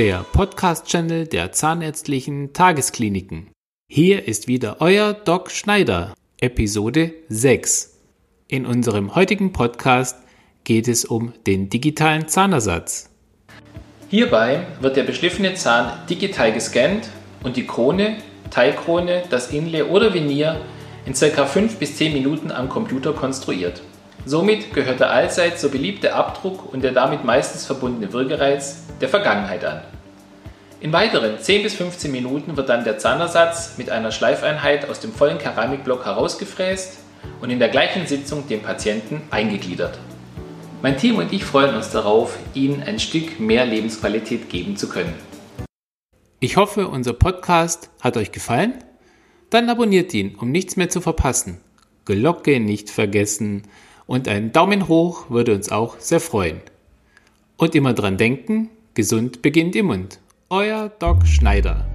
der Podcast-Channel der Zahnärztlichen Tageskliniken. Hier ist wieder euer Doc Schneider, Episode 6. In unserem heutigen Podcast geht es um den digitalen Zahnersatz. Hierbei wird der beschliffene Zahn digital gescannt und die Krone, Teilkrone, das Inlay oder Venier in ca. 5 bis 10 Minuten am Computer konstruiert. Somit gehört der allseits so beliebte Abdruck und der damit meistens verbundene Würgereiz der Vergangenheit an. In weiteren 10 bis 15 Minuten wird dann der Zahnersatz mit einer Schleifeinheit aus dem vollen Keramikblock herausgefräst und in der gleichen Sitzung dem Patienten eingegliedert. Mein Team und ich freuen uns darauf, Ihnen ein Stück mehr Lebensqualität geben zu können. Ich hoffe, unser Podcast hat euch gefallen. Dann abonniert ihn, um nichts mehr zu verpassen. Glocke nicht vergessen und ein Daumen hoch würde uns auch sehr freuen. Und immer dran denken, gesund beginnt im Mund. Euer Doc Schneider.